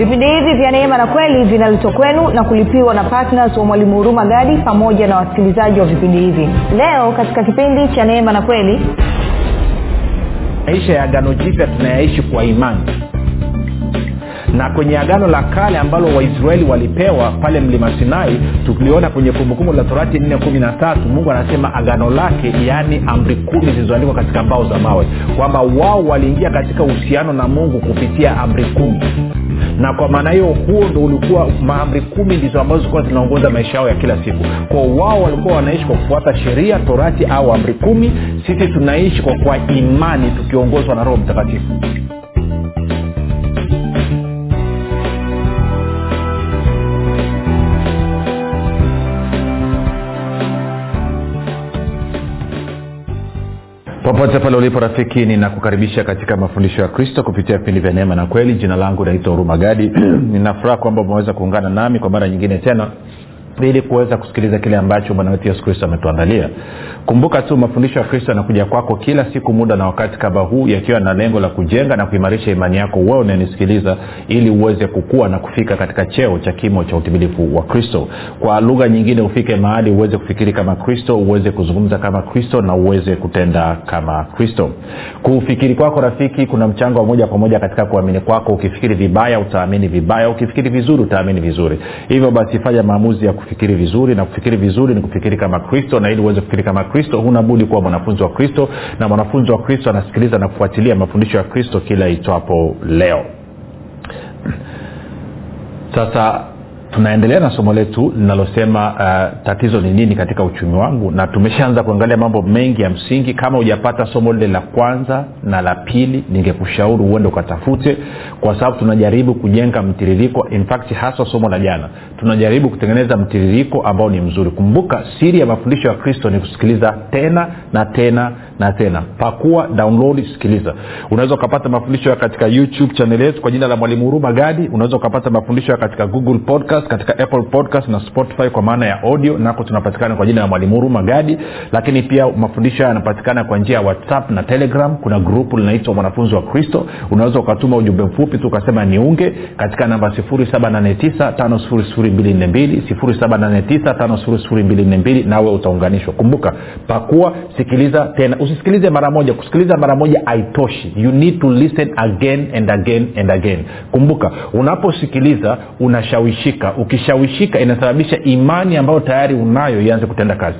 vipindi hivi vya neema na kweli vinaletwa kwenu na kulipiwa na ptns wa mwalimu huruma gadi pamoja na wasikilizaji wa vipindi hivi. Leo katika kipindi cha neema na kweli maisha ya agano jipya tunayaishi kwa imani. Na kwenye agano la kale ambalo waisraeli walipewa pale mlima sinai tuliona kwenye kumbukumbu la torati nne kumi na tatu mungu anasema agano lake yaani amri kumi zilizoandikwa katika mbao za mawe kwamba wao waliingia katika uhusiano na mungu kupitia amri kumi na kwa maana hiyo huo ndo ulikuwa maamri kumi ndizo ambazo zilikuwa zinaongoza maisha yao ya kila siku. Kwa wao walikuwa wanaishi kwa kufuata sheria torati au amri kumi. Sisi tunaishi kwa kwa imani tukiongozwa na roho mtakatifu popote pale ulipo rafiki ninakukaribisha katika mafundisho ya kristo kupitia vipindi vya neema na kweli. Jina langu naitwa huruma gadi. Ninafuraha kwamba umeweza kuungana nami kwa mara nyingine tena ili kuweza kusikiliza kile ambacho bwana wetu yesu kristo ametuandalia. Kumbuka tu mafundisho ya kristo yanakuja kwako kila siku muda na wakati kama huu yakiwa na lengo la kujenga na kuimarisha imani yako wewe unanisikiliza ili uweze kukua na kufika katika cheo cha kimo cha utimilifu wa kristo. Kwa lugha nyingine ufike mahali uweze kufikiri kama kristo uweze kuzungumza kama kristo na uweze kutenda kama kristo. Kufikiri kwako rafiki kuna mchango wa moja kwa moja katika kuamini kwako. Ukifikiri vibaya utaamini vibaya. Ukifikiri vizuri utaamini vizuri. Hivyo basi fanya maamuzi ya kufikiri vizuri na kufikiri vizuri ni kufikiri kama kristo na ili uweze kufikiri kama kristo huna budi kuwa mwanafunzi wa kristo na mwanafunzi wa kristo anasikiliza na kufuatilia mafundisho ya kristo kila itwapo leo. Sasa tunaendelea na somo letu linalosema uh, tatizo ni nini katika uchumi wangu na tumeshaanza kuangalia mambo mengi ya msingi. Kama hujapata somo lile la kwanza na la pili ningekushauri uende ukatafute kwa sababu tunajaribu kujenga mtiririko. In fact haswa somo la jana tunajaribu kutengeneza mtiririko ambao ni mzuri. Kumbuka siri ya mafundisho ya kristo ni kusikiliza tena na tena na tena. Pakua download sikiliza. Unaweza ukapata mafundisho katika youtube chanel yetu kwa jina la mwalimu huruma gadi. Unaweza ukapata mafundisho katika google podcast katika apple podcast na spotify kwa maana ya audio nako tunapatikana kwa jina la mwalimu huruma gadi. Lakini pia mafundisho yanapatikana kwa njia ya whatsapp na telegram. Kuna grupu linaitwa mwanafunzi wa kristo. Unaweza ukatuma ujumbe mfupi tu ukasema niunge katika namba 789 nawe utaunganishwa. Kumbuka pakua sikiliza tena usisikilize mara moja kusikiliza mara moja haitoshi. You need to listen again and again and again. Kumbuka unaposikiliza unashawishika ukishawishika inasababisha imani ambayo tayari unayo ianze kutenda kazi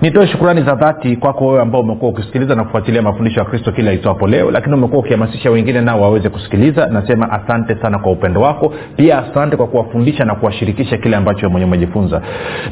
nitoe shukurani za dhati kwako wewe ambao umekuwa ukisikiliza na kufuatilia mafundisho ya kristo kila itwapo leo lakini umekuwa ukihamasisha wengine nao waweze kusikiliza. Nasema asante sana kwa upendo wako. Pia asante kwa kuwafundisha na kuwashirikisha kile ambacho mwenyewe umejifunza.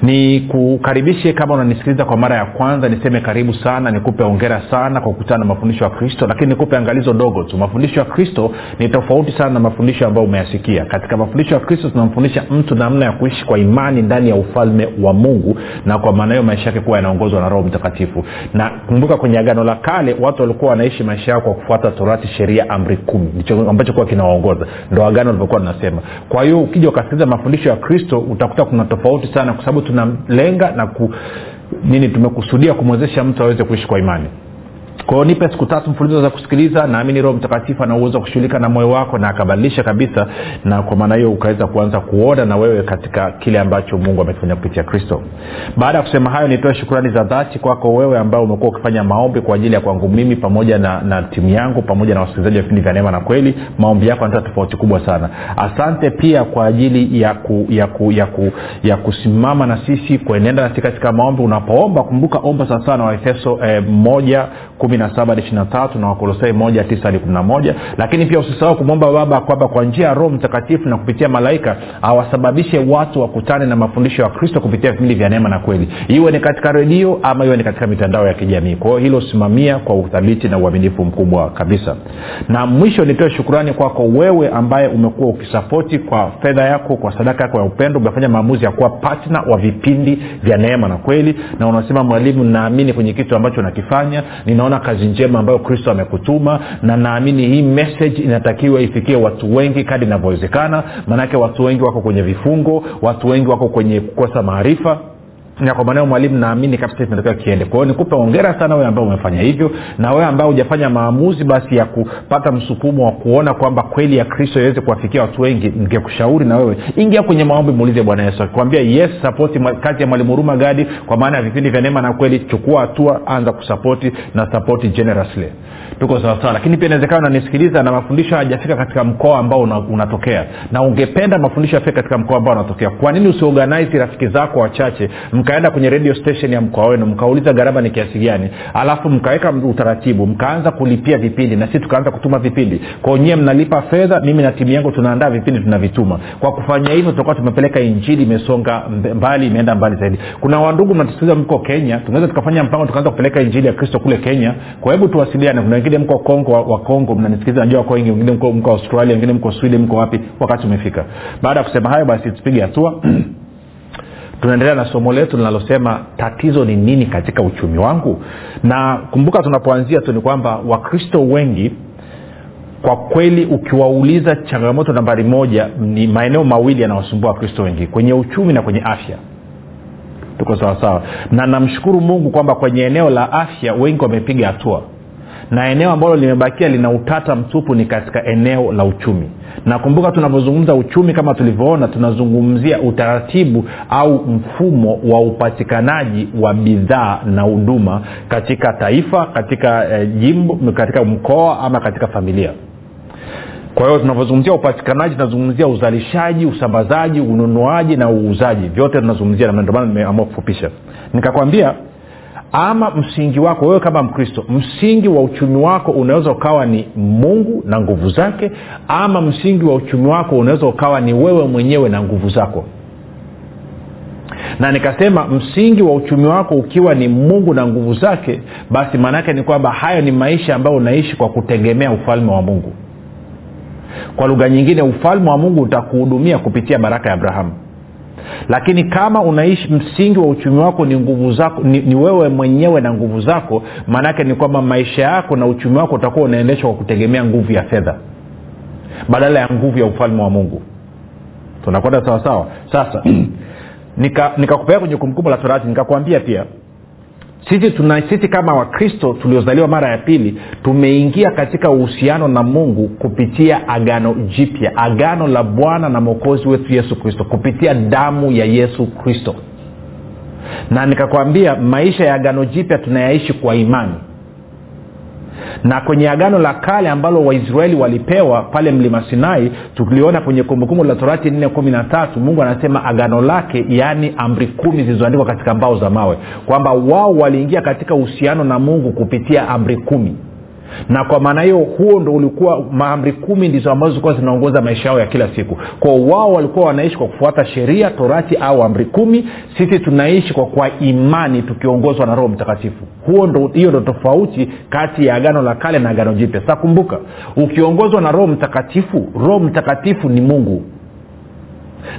Ni kukaribishe kama unanisikiliza kwa mara ya kwanza niseme karibu sana nikupe ongera sana kwa kukutana na mafundisho ya kristo lakini nikupe angalizo dogo tu. Mafundisho ya kristo ni tofauti sana na mafundisho ambayo umeyasikia. Katika mafundisho ya kristo tunamfundisha mtu namna ya kuishi kwa imani ndani ya ufalme wa mungu na kwa maana hiyo maisha yake kuwa yanaongozwa na roho mtakatifu. Na kumbuka kwenye agano la kale watu walikuwa wanaishi maisha yao kwa kufuata torati sheria amri kumi. Ndicho ambacho kuwa kinawaongoza. Ndo agano alivyokuwa linasema. Kwa hiyo ukija ukasikiliza mafundisho ya kristo utakuta kuna tofauti sana kwa sababu tunalenga na ku, nini tumekusudia kumwezesha mtu aweze kuishi kwa imani kwao nipe siku tatu mfululizo za kusikiliza naamini roho mtakatifu ana kushughulika na moyo wako na akabadilisha kabisa na kwa maana hiyo ukaweza kuanza kuona na wewe katika kile ambacho mungu amekifanya kupitia kristo. Baada ya kusema hayo nitoe shukrani za dhati kwako wewe ambao umekuwa ukifanya maombi kwa ajili ya kwangu mimi pamoja na, na timu yangu pamoja na wasikilizaji wa vipindi vya neema na kweli. Maombi yako yanatoa tofauti kubwa sana. Asante pia kwa ajili ya ku, ya ku, ya ku, ya kusimama na sisi kuenenda katika maombi. Unapoomba kumbuka omba sawasawa waefeso eh, moja kumi na wakolosai lakini pia usisahau kumwomba baba kwamba kwa njia ya roho mtakatifu na kupitia malaika awasababishe watu wakutane na mafundisho ya kristo kupitia vipindi vya neema na kweli. Iwe ni katika redio ama iwe ni katika mitandao ya kijamii. Kwa hiyo hilo simamia kwa uthabiti na uaminifu mkubwa kabisa. Na mwisho nitoe shukurani kwako wewe ambaye umekuwa ukisapoti kwa fedha yako kwa sadaka yako ya upendo. Umefanya maamuzi ya kuwa patna wa vipindi vya neema na kweli. Na unasema mwalimu naamini kwenye kitu ambacho nakifanya ninaona kazi njema ambayo kristo amekutuma na naamini hii message inatakiwa ifikie watu wengi kadi inavyowezekana. Maanake watu wengi wako kwenye vifungo watu wengi wako kwenye kukosa maarifa na kwa maneo mwalimu naamini kabisa kinatakiwa kiende. Kwa hiyo nikupe ongera sana wewe ambao umefanya hivyo na wewe ambao hujafanya maamuzi basi ya kupata msukumo wa kuona kwamba kweli ya kristo iweze kuwafikia watu wengi ningekushauri na wewe ingia kwenye maombi muulize bwana yesu akikwambia yes sapoti kazi ya mwalimu huruma gadi kwa maana ya vipindi vya neema na kweli chukua hatua anza kusapoti na sapoti generously. Tuko sawasawa lakini pia inawezekana unanisikiliza na mafundisho hayajafika katika mkoa ambao una, na ungependa mafundisho yafika katika mkoa ambao unatokea. Kwa nini usiorganize rafiki zako wachache mkaenda kwenye radio station ya mkoa wenu mkauliza gharama ni kiasi gani alafu mkaweka utaratibu mkaanza kulipia vipindi na sisi tukaanza kutuma vipindi. Kwao nyie mnalipa fedha mimi na timu yangu tunaandaa vipindi tunavituma. Kwa kufanya hivyo tutakuwa tumepeleka injili imesonga mbali imeenda mbali zaidi. Kuna wandugu mnatusikiliza mko kenya tunaweza tukafanya mpango tukaanza kupeleka injili ya kristo kule kenya. Kwa hebu tuwasiliane kuna wengine mko kongo wa, kongo mnanisikiliza najua wako wengi wengine mko australia wengine mko sweden mko wapi wakati umefika. Baada ya kusema hayo basi tupige hatua tunaendelea na somo letu linalosema tatizo ni nini katika uchumi wangu? Na kumbuka tunapoanzia tu ni kwamba wakristo wengi kwa kweli ukiwauliza changamoto nambari moja ni maeneo mawili yanawasumbua wakristo wengi kwenye uchumi na kwenye afya. Tuko sawasawa. Na namshukuru mungu kwamba kwenye eneo la afya wengi wamepiga hatua na eneo ambalo limebakia lina utata mtupu ni katika eneo la uchumi. Nakumbuka tunavyozungumza uchumi kama tulivyoona tunazungumzia utaratibu au mfumo wa upatikanaji wa bidhaa na huduma katika taifa katika eh, jimbo katika mkoa ama katika familia. Kwa hiyo tunavyozungumzia upatikanaji tunazungumzia uzalishaji usambazaji ununuaji na uuzaji. Vyote tunazungumzia ndio maana nimeamua kufupisha. Nikakwambia ama msingi wako wewe kama mkristo msingi wa uchumi wako unaweza ukawa ni mungu na nguvu zake ama msingi wa uchumi wako unaweza ukawa ni wewe mwenyewe na nguvu zako. Na nikasema msingi wa uchumi wako ukiwa ni mungu na nguvu zake basi maanaake ni kwamba hayo ni maisha ambayo unaishi kwa kutegemea ufalme wa mungu. Kwa lugha nyingine ufalme wa mungu utakuhudumia kupitia baraka ya abrahamu lakini kama unaishi msingi wa uchumi wako ni nguvu zako ni, ni wewe mwenyewe na nguvu zako maanaake ni kwamba maisha yako na uchumi wako utakuwa unaendeshwa kwa kutegemea nguvu ya fedha. Badala ya nguvu ya ufalme wa mungu. Tunakwenda sawasawa sasa nikakupea nika kwenye kumbukumbu la torati nikakwambia pia sisi tuna sisi kama wakristo tuliozaliwa mara ya pili tumeingia katika uhusiano na mungu kupitia agano jipya agano la bwana na mwokozi wetu yesu kristo kupitia damu ya yesu kristo. Na nikakwambia maisha ya agano jipya tunayaishi kwa imani na kwenye agano la kale ambalo waisraeli walipewa pale mlima sinai tuliona kwenye kumbukumbu la torati nne kumi na tatu mungu anasema agano lake yaani amri kumi zilizoandikwa katika mbao za mawe kwamba wao waliingia katika uhusiano na mungu kupitia amri kumi na kwa maana hiyo huo ndo ulikuwa maamri kumi ndizo ambazo zilikuwa zinaongoza maisha yao ya kila siku. Kwao wao walikuwa wanaishi kwa kufuata sheria torati au amri kumi. Sisi tunaishi kwa kwa imani tukiongozwa na roho mtakatifu. Huo ndo hiyo ndo tofauti kati ya agano la kale na agano jipya. Sasa kumbuka ukiongozwa na roho mtakatifu roho mtakatifu ni mungu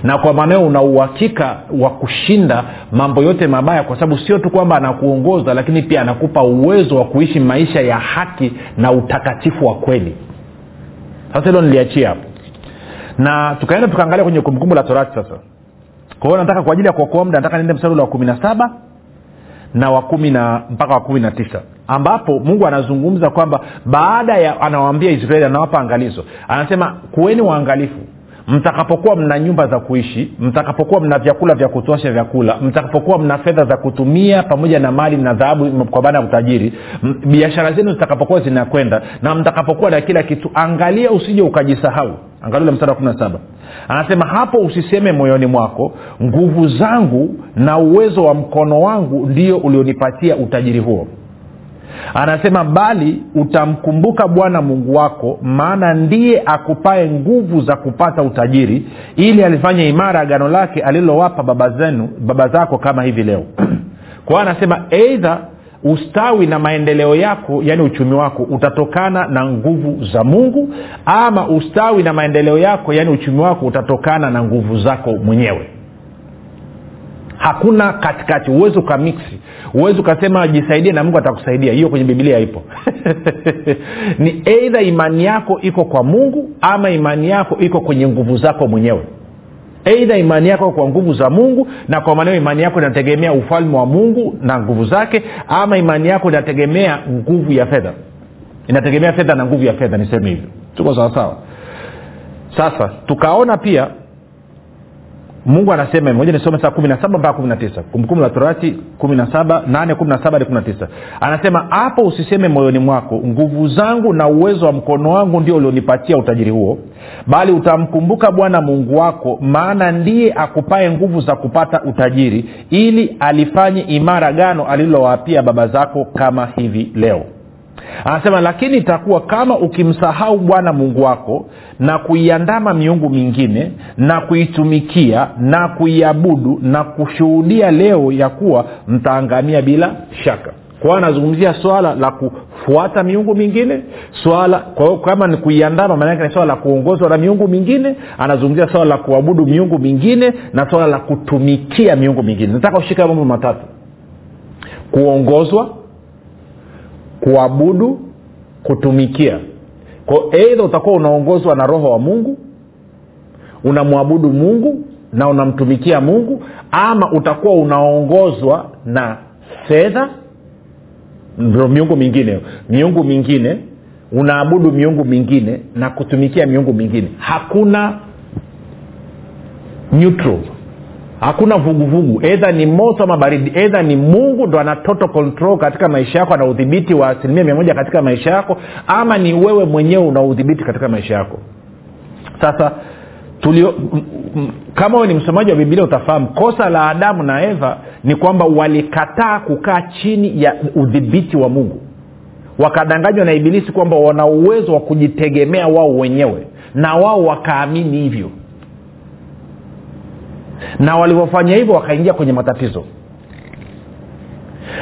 na kwa maana una uhakika wa kushinda mambo yote mabaya kwa sababu sio tu kwamba anakuongoza lakini pia anakupa uwezo wa kuishi maisha ya haki na utakatifu wa kweli. Sasa hilo niliachia hapo. Na tukaenda tukaangalia kwenye kumbukumbu la torati sasa. Kwa hiyo nataka kwa ajili ya kuokoa muda nataka niende mstari wa kumi na saba na wa kumi na mpaka wa kumi na tisa ambapo mungu anazungumza kwamba baada ya anawaambia israeli anawapa angalizo. Anasema kuweni waangalifu mtakapokuwa mna nyumba za kuishi mtakapokuwa mna vyakula vya kutosha vyakula mtakapokuwa mna fedha za kutumia pamoja na mali na dhahabu kwa maana ya utajiri biashara zenu zitakapokuwa zinakwenda na mtakapokuwa na kila kitu angalia usije ukajisahau. Angalia mstari wa kumi na saba. Anasema hapo usiseme moyoni mwako nguvu zangu na uwezo wa mkono wangu ndio ulionipatia utajiri huo anasema bali utamkumbuka bwana mungu wako maana ndiye akupae nguvu za kupata utajiri ili alifanye imara agano lake alilowapa baba zenu baba zako kama hivi leo. Kwa anasema eidha ustawi na maendeleo yako yaani uchumi wako utatokana na nguvu za mungu ama ustawi na maendeleo yako yaani uchumi wako utatokana na nguvu zako mwenyewe hakuna katikati. Huwezi ukamiksi huwezi ukasema jisaidie na mungu atakusaidia. Hiyo kwenye bibilia ipo ni eidha imani yako iko kwa mungu ama imani yako iko kwenye nguvu zako mwenyewe. Eidha imani yako kwa nguvu za mungu na kwa maneo imani yako inategemea ufalme wa mungu na nguvu zake ama imani yako inategemea nguvu ya fedha. Inategemea fedha na nguvu ya fedha niseme hivyo. Tuko sawasawa? Sasa tukaona pia mungu anasema moja nisome saa kumi na saba mpaka kumi na tisa. Kumbukumbu la torati kumi na saba nane kumi na saba hadi kumi na tisa. Anasema hapo usiseme moyoni mwako nguvu zangu na uwezo wa mkono wangu ndio ulionipatia utajiri huo bali utamkumbuka bwana mungu wako maana ndiye akupae nguvu za kupata utajiri ili alifanye imara gano alilowapia baba zako kama hivi leo anasema lakini itakuwa kama ukimsahau bwana mungu wako na kuiandama miungu mingine na kuitumikia na kuiabudu na kushuhudia leo ya kuwa mtaangamia bila shaka. Kwao anazungumzia swala la kufuata miungu mingine swala kwa kama ni kuiandama maanake ni swala la kuongozwa na miungu mingine anazungumzia swala la kuabudu miungu mingine na swala la kutumikia miungu mingine. Nataka ushika mambo matatu. Kuongozwa kuabudu kutumikia. Ko eidha utakuwa unaongozwa na roho wa mungu unamwabudu mungu na unamtumikia mungu ama utakuwa unaongozwa na fedha ndo miungu mingine. Miungu mingine unaabudu miungu mingine na kutumikia miungu mingine. Hakuna neutral hakuna vuguvugu. Edha ni moto ama baridi. Edha ni mungu ndo ana control katika maisha yako ana udhibiti wa asilimia mia moja katika maisha yako ama ni wewe mwenyewe una udhibiti katika maisha yako. Sasa tulio kama wewe ni msomaji wa bibilia utafahamu kosa la adamu na eva ni kwamba walikataa kukaa chini ya udhibiti wa mungu. Wakadanganywa na ibilisi kwamba wana uwezo wa kujitegemea wao wenyewe na wao wakaamini hivyo na walivyofanya hivyo wakaingia kwenye matatizo.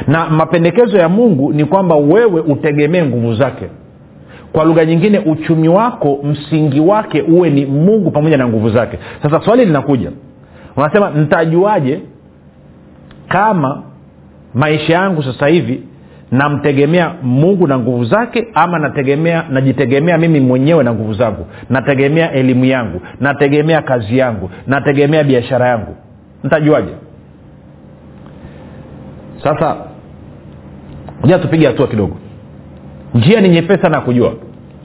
Na mapendekezo ya mungu ni kwamba wewe utegemee nguvu zake. Kwa lugha nyingine uchumi wako msingi wake uwe ni mungu pamoja na nguvu zake. Sasa swali linakuja. Unasema ntajuaje kama maisha yangu sasa hivi namtegemea mungu na nguvu zake ama nategemea najitegemea mimi mwenyewe na nguvu zangu? Nategemea elimu yangu nategemea kazi yangu nategemea biashara yangu. Ntajuaje sasa ja tupige hatua kidogo. Njia ni nyepesi sana ya kujua.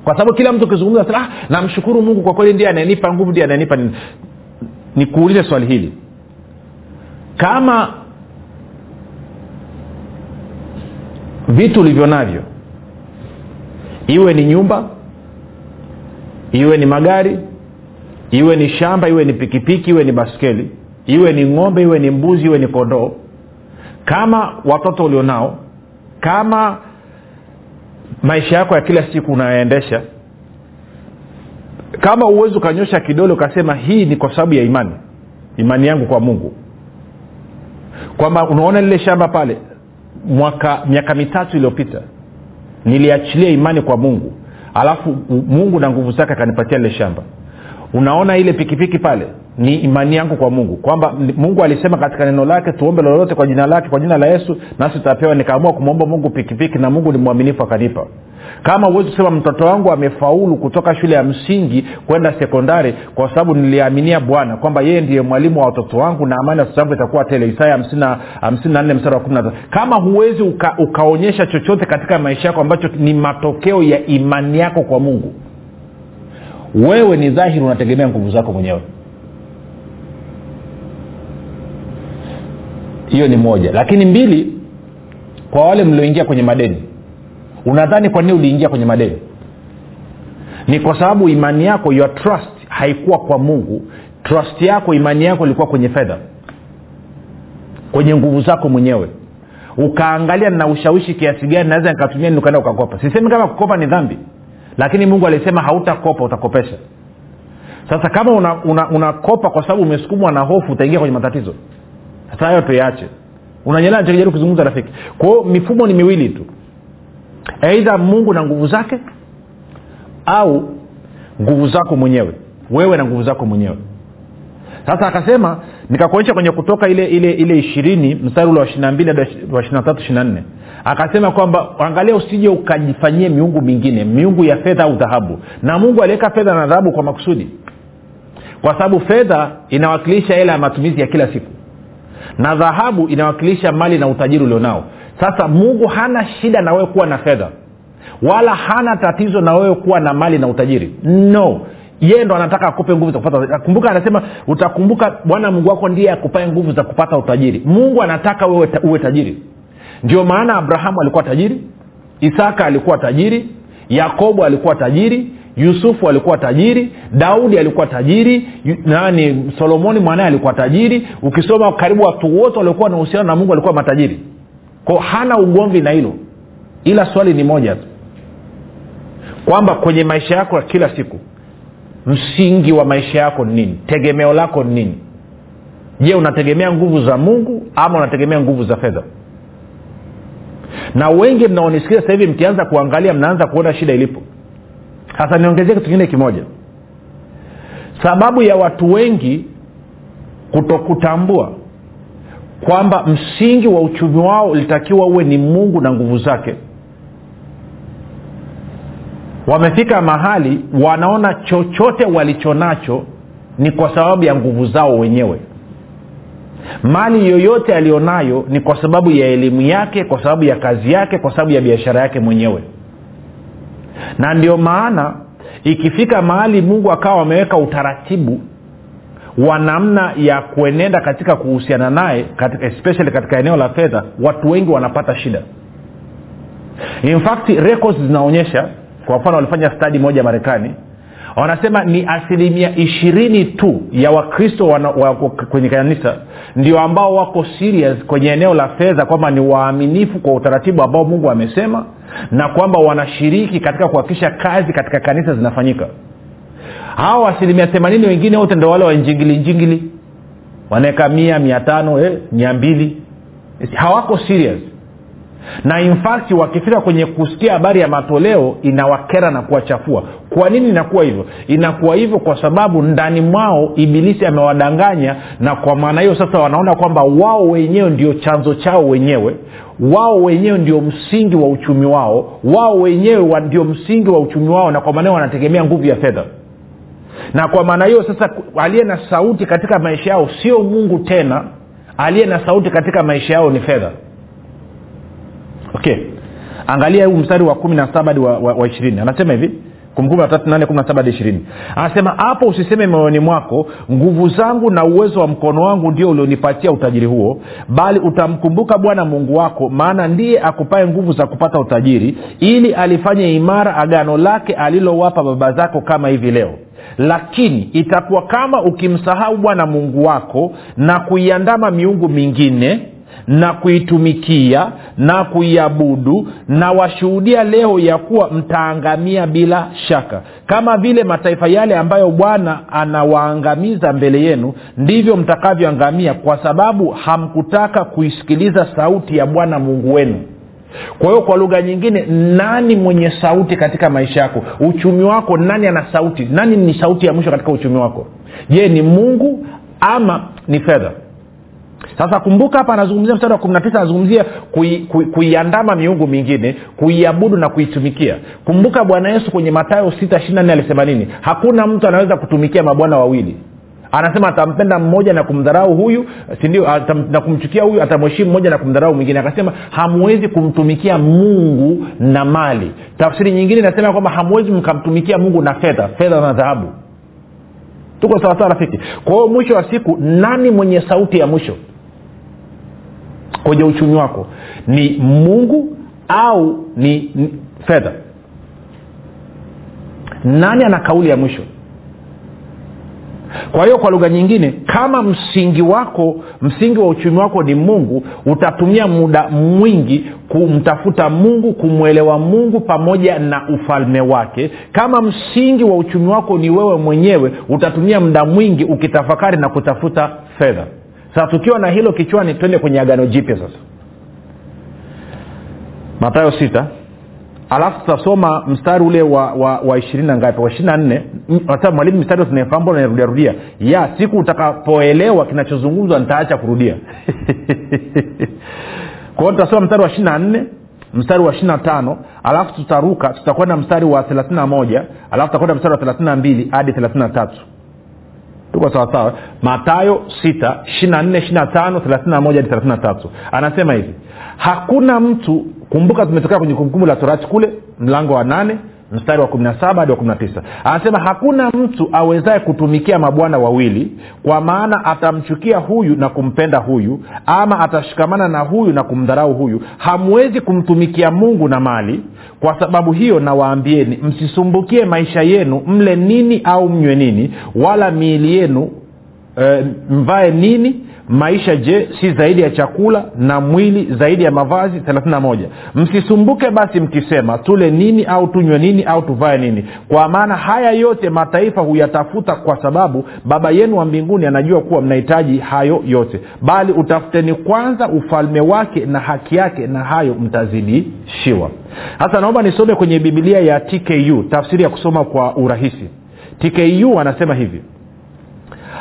Kwa sababu kila mtu ukizungumza ah, namshukuru mungu kwa kweli ndiye anayenipa nguvu ndiye anayenipa nikuulize swali hili. Kama vitu ulivyo navyo iwe ni nyumba iwe ni magari iwe ni shamba iwe ni pikipiki iwe ni baskeli iwe ni ng'ombe iwe ni mbuzi iwe ni kondoo kama watoto ulionao kama maisha yako ya kila siku unayoendesha kama uwezi ukanyosha kidole ukasema hii ni kwa sababu ya imani imani yangu kwa mungu. Kwamba unaona lile shamba pale mwaka miaka mitatu iliyopita niliachilia imani kwa mungu. Alafu mungu na nguvu zake akanipatia lile shamba. Unaona ile pikipiki pale? Ni imani yangu kwa mungu. Kwamba mungu alisema katika neno lake tuombe lolote kwa jina lake kwa jina la yesu nasi tutapewa. Nikaamua kumwomba mungu pikipiki na mungu ni mwaminifu akanipa kama huwezi kusema mtoto wangu amefaulu kutoka shule ya msingi kwenda sekondari kwa sababu niliaminia bwana kwamba yeye ndiye mwalimu wa watoto wangu na amani ya watoto wangu itakuwa tele. Isaya hamsini na kama huwezi uka, ukaonyesha chochote katika maisha yako ambacho ni matokeo ya imani yako kwa mungu wewe ni dhahiri unategemea nguvu zako mwenyewe. Hiyo ni moja. Lakini mbili kwa wale mlioingia kwenye madeni unadhani kwa nini uliingia kwenye madeni? Ni kwa sababu imani yako your trust haikuwa kwa mungu. Trust yako imani yako ilikuwa kwenye fedha. Kwenye nguvu zako mwenyewe. Ukaangalia na ushawishi kiasi gani naweza nikatumia ni ukaenda ukakopa. Sisemi kama kukopa ni dhambi lakini mungu alisema hautakopa utakopesha. Sasa kama unakopa una, una, kwa sababu umesukumwa na hofu utaingia kwenye matatizo. Sasa hayo tuyache unanyelea nachokijaribu kuzungumza rafiki? Kwao mifumo ni miwili tu aidha mungu na nguvu zake au nguvu zako mwenyewe wewe na nguvu zako mwenyewe. Sasa akasema nikakuonyesha kwenye kutoka ile ile ile ishirini mstari ule wa ishiri na mbili hadi wa ishiri tatu ishiri nne. Akasema kwamba angalia usije ukajifanyie miungu mingine miungu ya fedha au dhahabu. Na mungu aliweka fedha na dhahabu kwa makusudi. Kwa sababu fedha inawakilisha hela ya matumizi ya kila siku. Na dhahabu inawakilisha mali na utajiri ulionao sasa mungu hana shida na wewe kuwa na fedha. Wala hana tatizo na wewe kuwa na mali na utajiri. No. Yeye ndo anataka akupe nguvu za kupata. Kumbuka anasema utakumbuka bwana mungu wako ndiye akupae nguvu za kupata utajiri. Mungu anataka wewe uwe tajiri. Ndio maana abrahamu alikuwa tajiri isaka alikuwa tajiri yakobo alikuwa tajiri yusufu alikuwa tajiri daudi alikuwa tajiri nani solomoni mwanaye alikuwa tajiri. Ukisoma karibu watu wote waliokuwa na uhusiano na mungu walikuwa matajiri ko hana ugomvi na hilo. Ila swali ni moja tu. Kwamba kwenye maisha yako ya kila siku msingi wa maisha yako ni nini? Tegemeo lako ni nini? Je unategemea nguvu za mungu ama unategemea nguvu za fedha? Na wengi mnaonisikia sasa hivi mkianza kuangalia mnaanza kuona shida ilipo. Sasa niongezee kitu kingine kimoja. Sababu ya watu wengi kutokutambua kwamba msingi wa uchumi wao ulitakiwa uwe ni mungu na nguvu zake. Wamefika mahali wanaona chochote walichonacho ni kwa sababu ya nguvu zao wenyewe. Mali yoyote aliyonayo ni kwa sababu ya elimu yake kwa sababu ya kazi yake kwa sababu ya biashara yake mwenyewe. Na ndio maana ikifika mahali mungu akawa ameweka utaratibu wa namna ya kuenenda katika kuhusiana naye katika, especially katika eneo la fedha watu wengi wanapata shida. In fact records zinaonyesha kwa mfano walifanya stadi moja marekani wanasema ni asilimia ishirini tu ya wakristo wa, kwenye kanisa ndio ambao wako serious kwenye eneo la fedha kwamba ni waaminifu kwa utaratibu ambao mungu amesema na kwamba wanashiriki katika kuhakikisha kazi katika kanisa zinafanyika hawa asilimia themanini wengine wote ndo wale wanjingili njingili wanaweka mia mia tano eh, mia mbili. Hawako serious. Na infact wakifika kwenye kusikia habari ya matoleo inawakera na kuwachafua. Kwa nini inakuwa hivyo? Inakuwa hivyo kwa sababu ndani mwao ibilisi amewadanganya na kwa maana hiyo sasa wanaona kwamba wao wenyewe ndio chanzo chao wenyewe. Wao wenyewe ndio msingi wa uchumi wao. Wao wenyewe ndio msingi wa uchumi wao na kwa maana hiyo wanategemea nguvu ya fedha na kwa maana hiyo sasa aliye na sauti katika maisha yao sio mungu tena. Aliye na sauti katika maisha yao ni fedha. Okay. Angalia huu mstari wa kumi na saba hadi wa, ishirini. Anasema hivi anasema hapo usiseme moyoni mwako nguvu zangu na uwezo wa mkono wangu ndio ulionipatia utajiri huo bali utamkumbuka bwana mungu wako maana ndiye akupae nguvu za kupata utajiri ili alifanye imara agano lake alilowapa baba zako kama hivi leo lakini itakuwa kama ukimsahau bwana mungu wako na kuiandama miungu mingine na kuitumikia na kuiabudu na washuhudia leo ya kuwa mtaangamia bila shaka. Kama vile mataifa yale ambayo bwana anawaangamiza mbele yenu ndivyo mtakavyoangamia kwa sababu hamkutaka kuisikiliza sauti ya bwana mungu wenu kwa hiyo kwa lugha nyingine nani mwenye sauti katika maisha yako? Uchumi wako nani ana sauti? Nani ni sauti ya mwisho katika uchumi wako? Je ni mungu ama ni fedha? Sasa kumbuka hapa anazungumzia mstari wa kumi na tisa anazungumzia kuiandama kui, kui miungu mingine kuiabudu na kuitumikia. Kumbuka bwana yesu kwenye matayo sita ishiri nne alisema nini? Hakuna mtu anaweza kutumikia mabwana wawili anasema atampenda mmoja na kumdharau huyu sindio na kumchukia huyu atamheshimu mmoja na kumdharau mwingine. Akasema hamwezi kumtumikia mungu na mali. Tafsiri nyingine inasema kwamba hamwezi mkamtumikia mungu na fedha fedha na dhahabu. Tuko sawasawa rafiki? Kwa hiyo mwisho wa siku nani mwenye sauti ya mwisho kwenye uchumi wako? Ni mungu au ni, ni fedha? Nani ana kauli ya mwisho kwa hiyo kwa lugha nyingine kama msingi wako msingi wa uchumi wako ni mungu utatumia muda mwingi kumtafuta mungu kumwelewa mungu pamoja na ufalme wake. Kama msingi wa uchumi wako ni wewe mwenyewe utatumia muda mwingi ukitafakari na kutafuta fedha. Sasa tukiwa na hilo kichwani twende kwenye agano jipya sasa. Matayo sita alafu tutasoma mstari ule wa wa, wa ishirini na ngapi? Wa ishiri na nne. Mwalimu mstari tunaefamba narudiarudia ya siku utakapoelewa kinachozungumzwa nitaacha kurudia. Kwao tutasoma mstari wa ishiri na nne mstari wa ishiri na tano alafu tutaruka tutakwenda mstari wa thelathini na moja alafu tutakwenda mstari wa thelathini na mbili hadi thelathini na tatu. Tuko sawasawa matayo 6 24 25 31 hadi 33 anasema hivi hakuna mtu kumbuka tumetokea kwenye kumbukumbu la torati kule mlango wa nane mstari wa 17 hadi wa 19 anasema hakuna mtu awezaye kutumikia mabwana wawili kwa maana atamchukia huyu na kumpenda huyu ama atashikamana na huyu na kumdharau huyu. Hamwezi kumtumikia mungu na mali. Kwa sababu hiyo nawaambieni msisumbukie maisha yenu mle nini au mnywe nini wala miili yenu e, mvae nini maisha je si zaidi ya chakula na mwili zaidi ya mavazi? 31 msisumbuke basi mkisema tule nini au tunywe nini au tuvae nini? Kwa maana haya yote mataifa huyatafuta kwa sababu baba yenu wa mbinguni anajua kuwa mnahitaji hayo yote. Bali utafuteni kwanza ufalme wake na haki yake na hayo mtazidishiwa. Sasa naomba nisome kwenye bibilia ya tku tafsiri ya kusoma kwa urahisi. Tku anasema hivi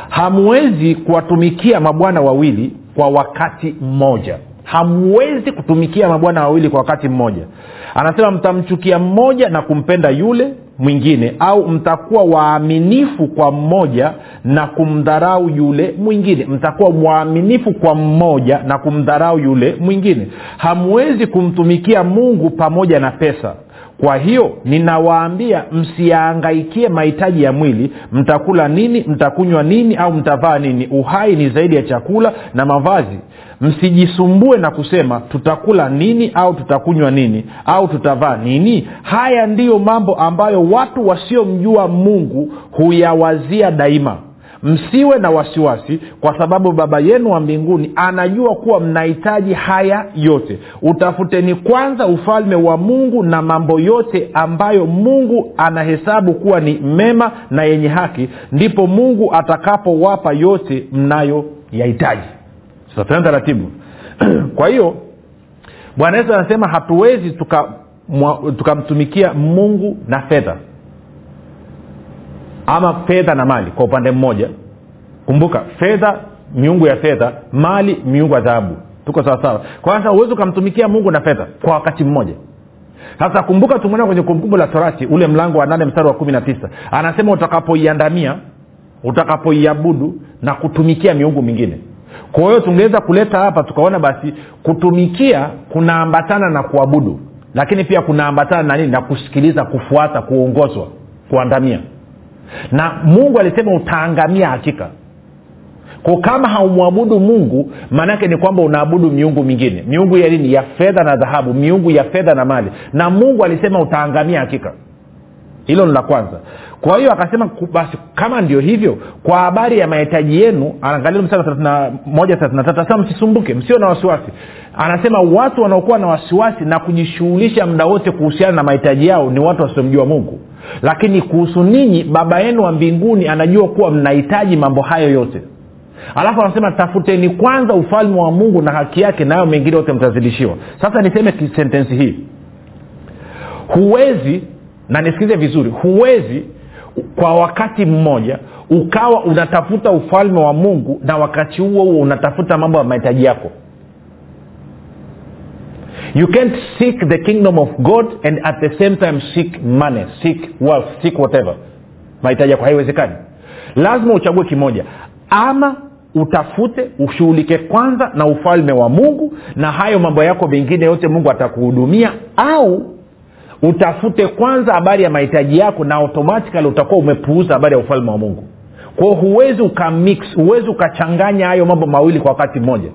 hamwezi kuwatumikia mabwana wawili kwa wakati mmoja. Hamwezi kutumikia mabwana wawili kwa wakati mmoja. Anasema mtamchukia mmoja na kumpenda yule mwingine au mtakuwa waaminifu kwa mmoja na kumdharau yule mwingine. Mtakuwa waaminifu kwa mmoja na kumdharau yule mwingine. Hamwezi kumtumikia mungu pamoja na pesa kwa hiyo ninawaambia msiyaangaikie mahitaji ya mwili mtakula nini mtakunywa nini au mtavaa nini. Uhai ni zaidi ya chakula na mavazi. Msijisumbue na kusema tutakula nini au tutakunywa nini au tutavaa nini. Haya ndiyo mambo ambayo watu wasiomjua mungu huyawazia daima msiwe na wasiwasi kwa sababu baba yenu wa mbinguni anajua kuwa mnahitaji haya yote. Utafuteni kwanza ufalme wa mungu na mambo yote ambayo mungu anahesabu kuwa ni mema na yenye haki ndipo mungu atakapowapa yote mnayoyahitaji. Sasa tunaenda taratibu. Kwa hiyo bwana yesu anasema hatuwezi tukamtumikia tuka mungu na fedha ama fedha na mali kwa upande mmoja. Kumbuka fedha miungu ya fedha mali miungu ya dhahabu. Tuko sawasawa kwanza huwezi ukamtumikia mungu na fedha kwa wakati mmoja. Sasa kumbuka tumeona kwenye kumbukumbu la torati ule mlango wa nane mstari wa kumi na tisa. Anasema utakapoiandamia utakapoiabudu na kutumikia miungu mingine. Kwa hiyo tungeweza kuleta hapa tukaona basi kutumikia kunaambatana na kuabudu. Lakini pia kunaambatana na nini? Na kusikiliza kufuata kuongozwa kuandamia na mungu alisema utaangamia hakika. Ko kama haumwabudu mungu maanaake ni kwamba unaabudu miungu mingine. Miungu ya nini? Ya fedha na dhahabu miungu ya fedha na mali. Na mungu alisema utaangamia hakika. Hilo ni la kwanza. Kwa hiyo akasema basi kama ndio hivyo kwa habari ya mahitaji yenu angalia msisumbuke msio na wasiwasi. Anasema watu wanaokuwa na wasiwasi na kujishughulisha muda wote kuhusiana na mahitaji yao ni watu wasiomjua mungu lakini kuhusu ninyi baba yenu wa mbinguni anajua kuwa mnahitaji mambo hayo yote. Alafu anasema tafuteni kwanza ufalme wa mungu na haki yake nayo mengine yote mtazidishiwa. Sasa niseme sentensi hii. Huwezi na nisikize vizuri huwezi kwa wakati mmoja ukawa unatafuta ufalme wa mungu na wakati huo huo unatafuta mambo ya mahitaji yako you can't seek the kingdom of god and at the same time seek money seek wealth seek whatever. Mahitaji yako haiwezekani. Lazima uchague kimoja. Ama utafute ushughulike kwanza na ufalme wa mungu na hayo mambo yako mengine yote mungu atakuhudumia au utafute kwanza habari ya mahitaji yako na automatikali utakuwa umepuuza habari ya ufalme wa mungu. Kwao huwezi ukamix huwezi ukachanganya hayo mambo mawili kwa wakati mmoja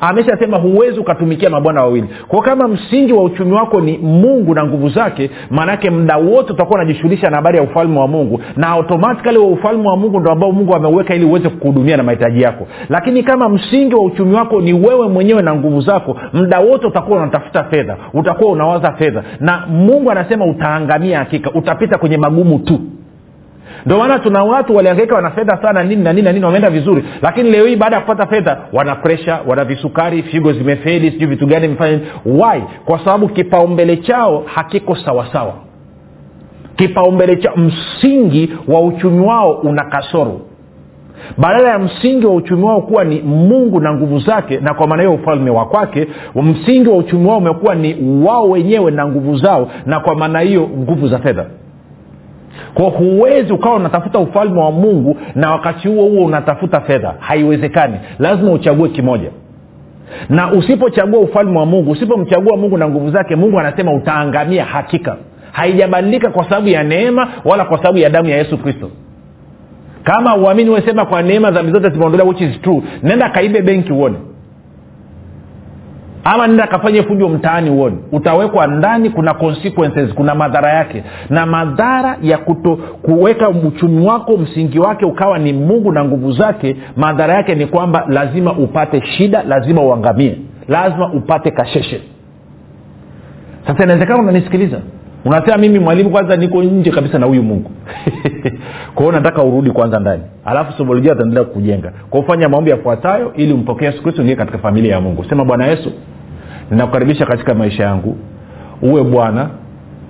ameshasema huwezi ukatumikia mabwana wawili. Kwao kama msingi wa uchumi wako ni mungu na nguvu zake maanake mda wote utakuwa unajishughulisha na habari ya ufalme wa mungu na automatikali wa ufalme wa mungu ndo ambao mungu ameuweka ili uweze kuhudumia na mahitaji yako. Lakini kama msingi wa uchumi wako ni wewe mwenyewe na nguvu zako mda wote utakuwa unatafuta fedha utakuwa unawaza fedha. Na mungu anasema utaangamia hakika utapita kwenye magumu tu ndio maana tuna watu waliangaika wana fedha sana nini na nini na nini wameenda vizuri. Lakini leo hii baada ya kupata fedha wana presha wana visukari figo zimefeli sijui vitu gani mfanya why? Kwa sababu kipaumbele chao hakiko sawasawa kipaumbele chao msingi wa uchumi wao una kasoro. Badala ya msingi wa uchumi wao kuwa ni mungu na nguvu zake na kwa maana hiyo ufalme wa kwake msingi wa uchumi wao umekuwa ni wao wenyewe na nguvu zao na kwa maana hiyo nguvu za fedha kwa huwezi ukawa unatafuta ufalme wa mungu na wakati huo huo unatafuta fedha. Haiwezekani. Lazima uchague kimoja. Na usipochagua ufalme wa mungu usipomchagua mungu na nguvu zake mungu anasema utaangamia hakika. Haijabadilika kwa sababu ya neema wala kwa sababu ya damu ya yesu kristo. Kama uamini wesema kwa neema dhambi zote zimeondolewa which is true nenda kaibe benki uone ama nenda kafanye fujo mtaani uoni utawekwa ndani kuna consequences kuna madhara yake. Na madhara ya kuto kuweka uchumi wako msingi wake ukawa ni mungu na nguvu zake madhara yake ni kwamba lazima upate shida lazima uangamie. Lazima upate kasheshe. Sasa inawezekana unanisikiliza? Unasema mimi mwalimu kwanza niko nje kabisa na huyu mungu. Kwa nataka urudi kwanza ndani. Alafu sobolojia ataendelea kujenga. Kwa ufanya maombi yafuatayo ili umpokee yesu kristo ingie katika familia ya mungu. Sema bwana yesu ninakukaribisha katika maisha yangu. Uwe bwana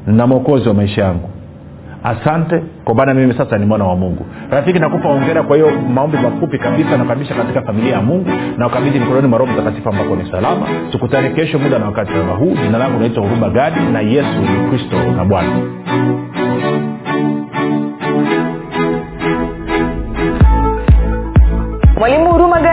na mwokozi wa maisha yangu. Asante kwa maana mimi sasa ni mwana wa mungu. Rafiki nakupa ongera kwa hiyo maombi mafupi kabisa nakaribisha katika familia ya mungu. Na ukabidhi mikononi mwa roho mtakatifu ambako ni salama. Tukutane kesho muda na wakati kama huu. Jina langu naitwa huruma gadi na yesu ni kristo na bwana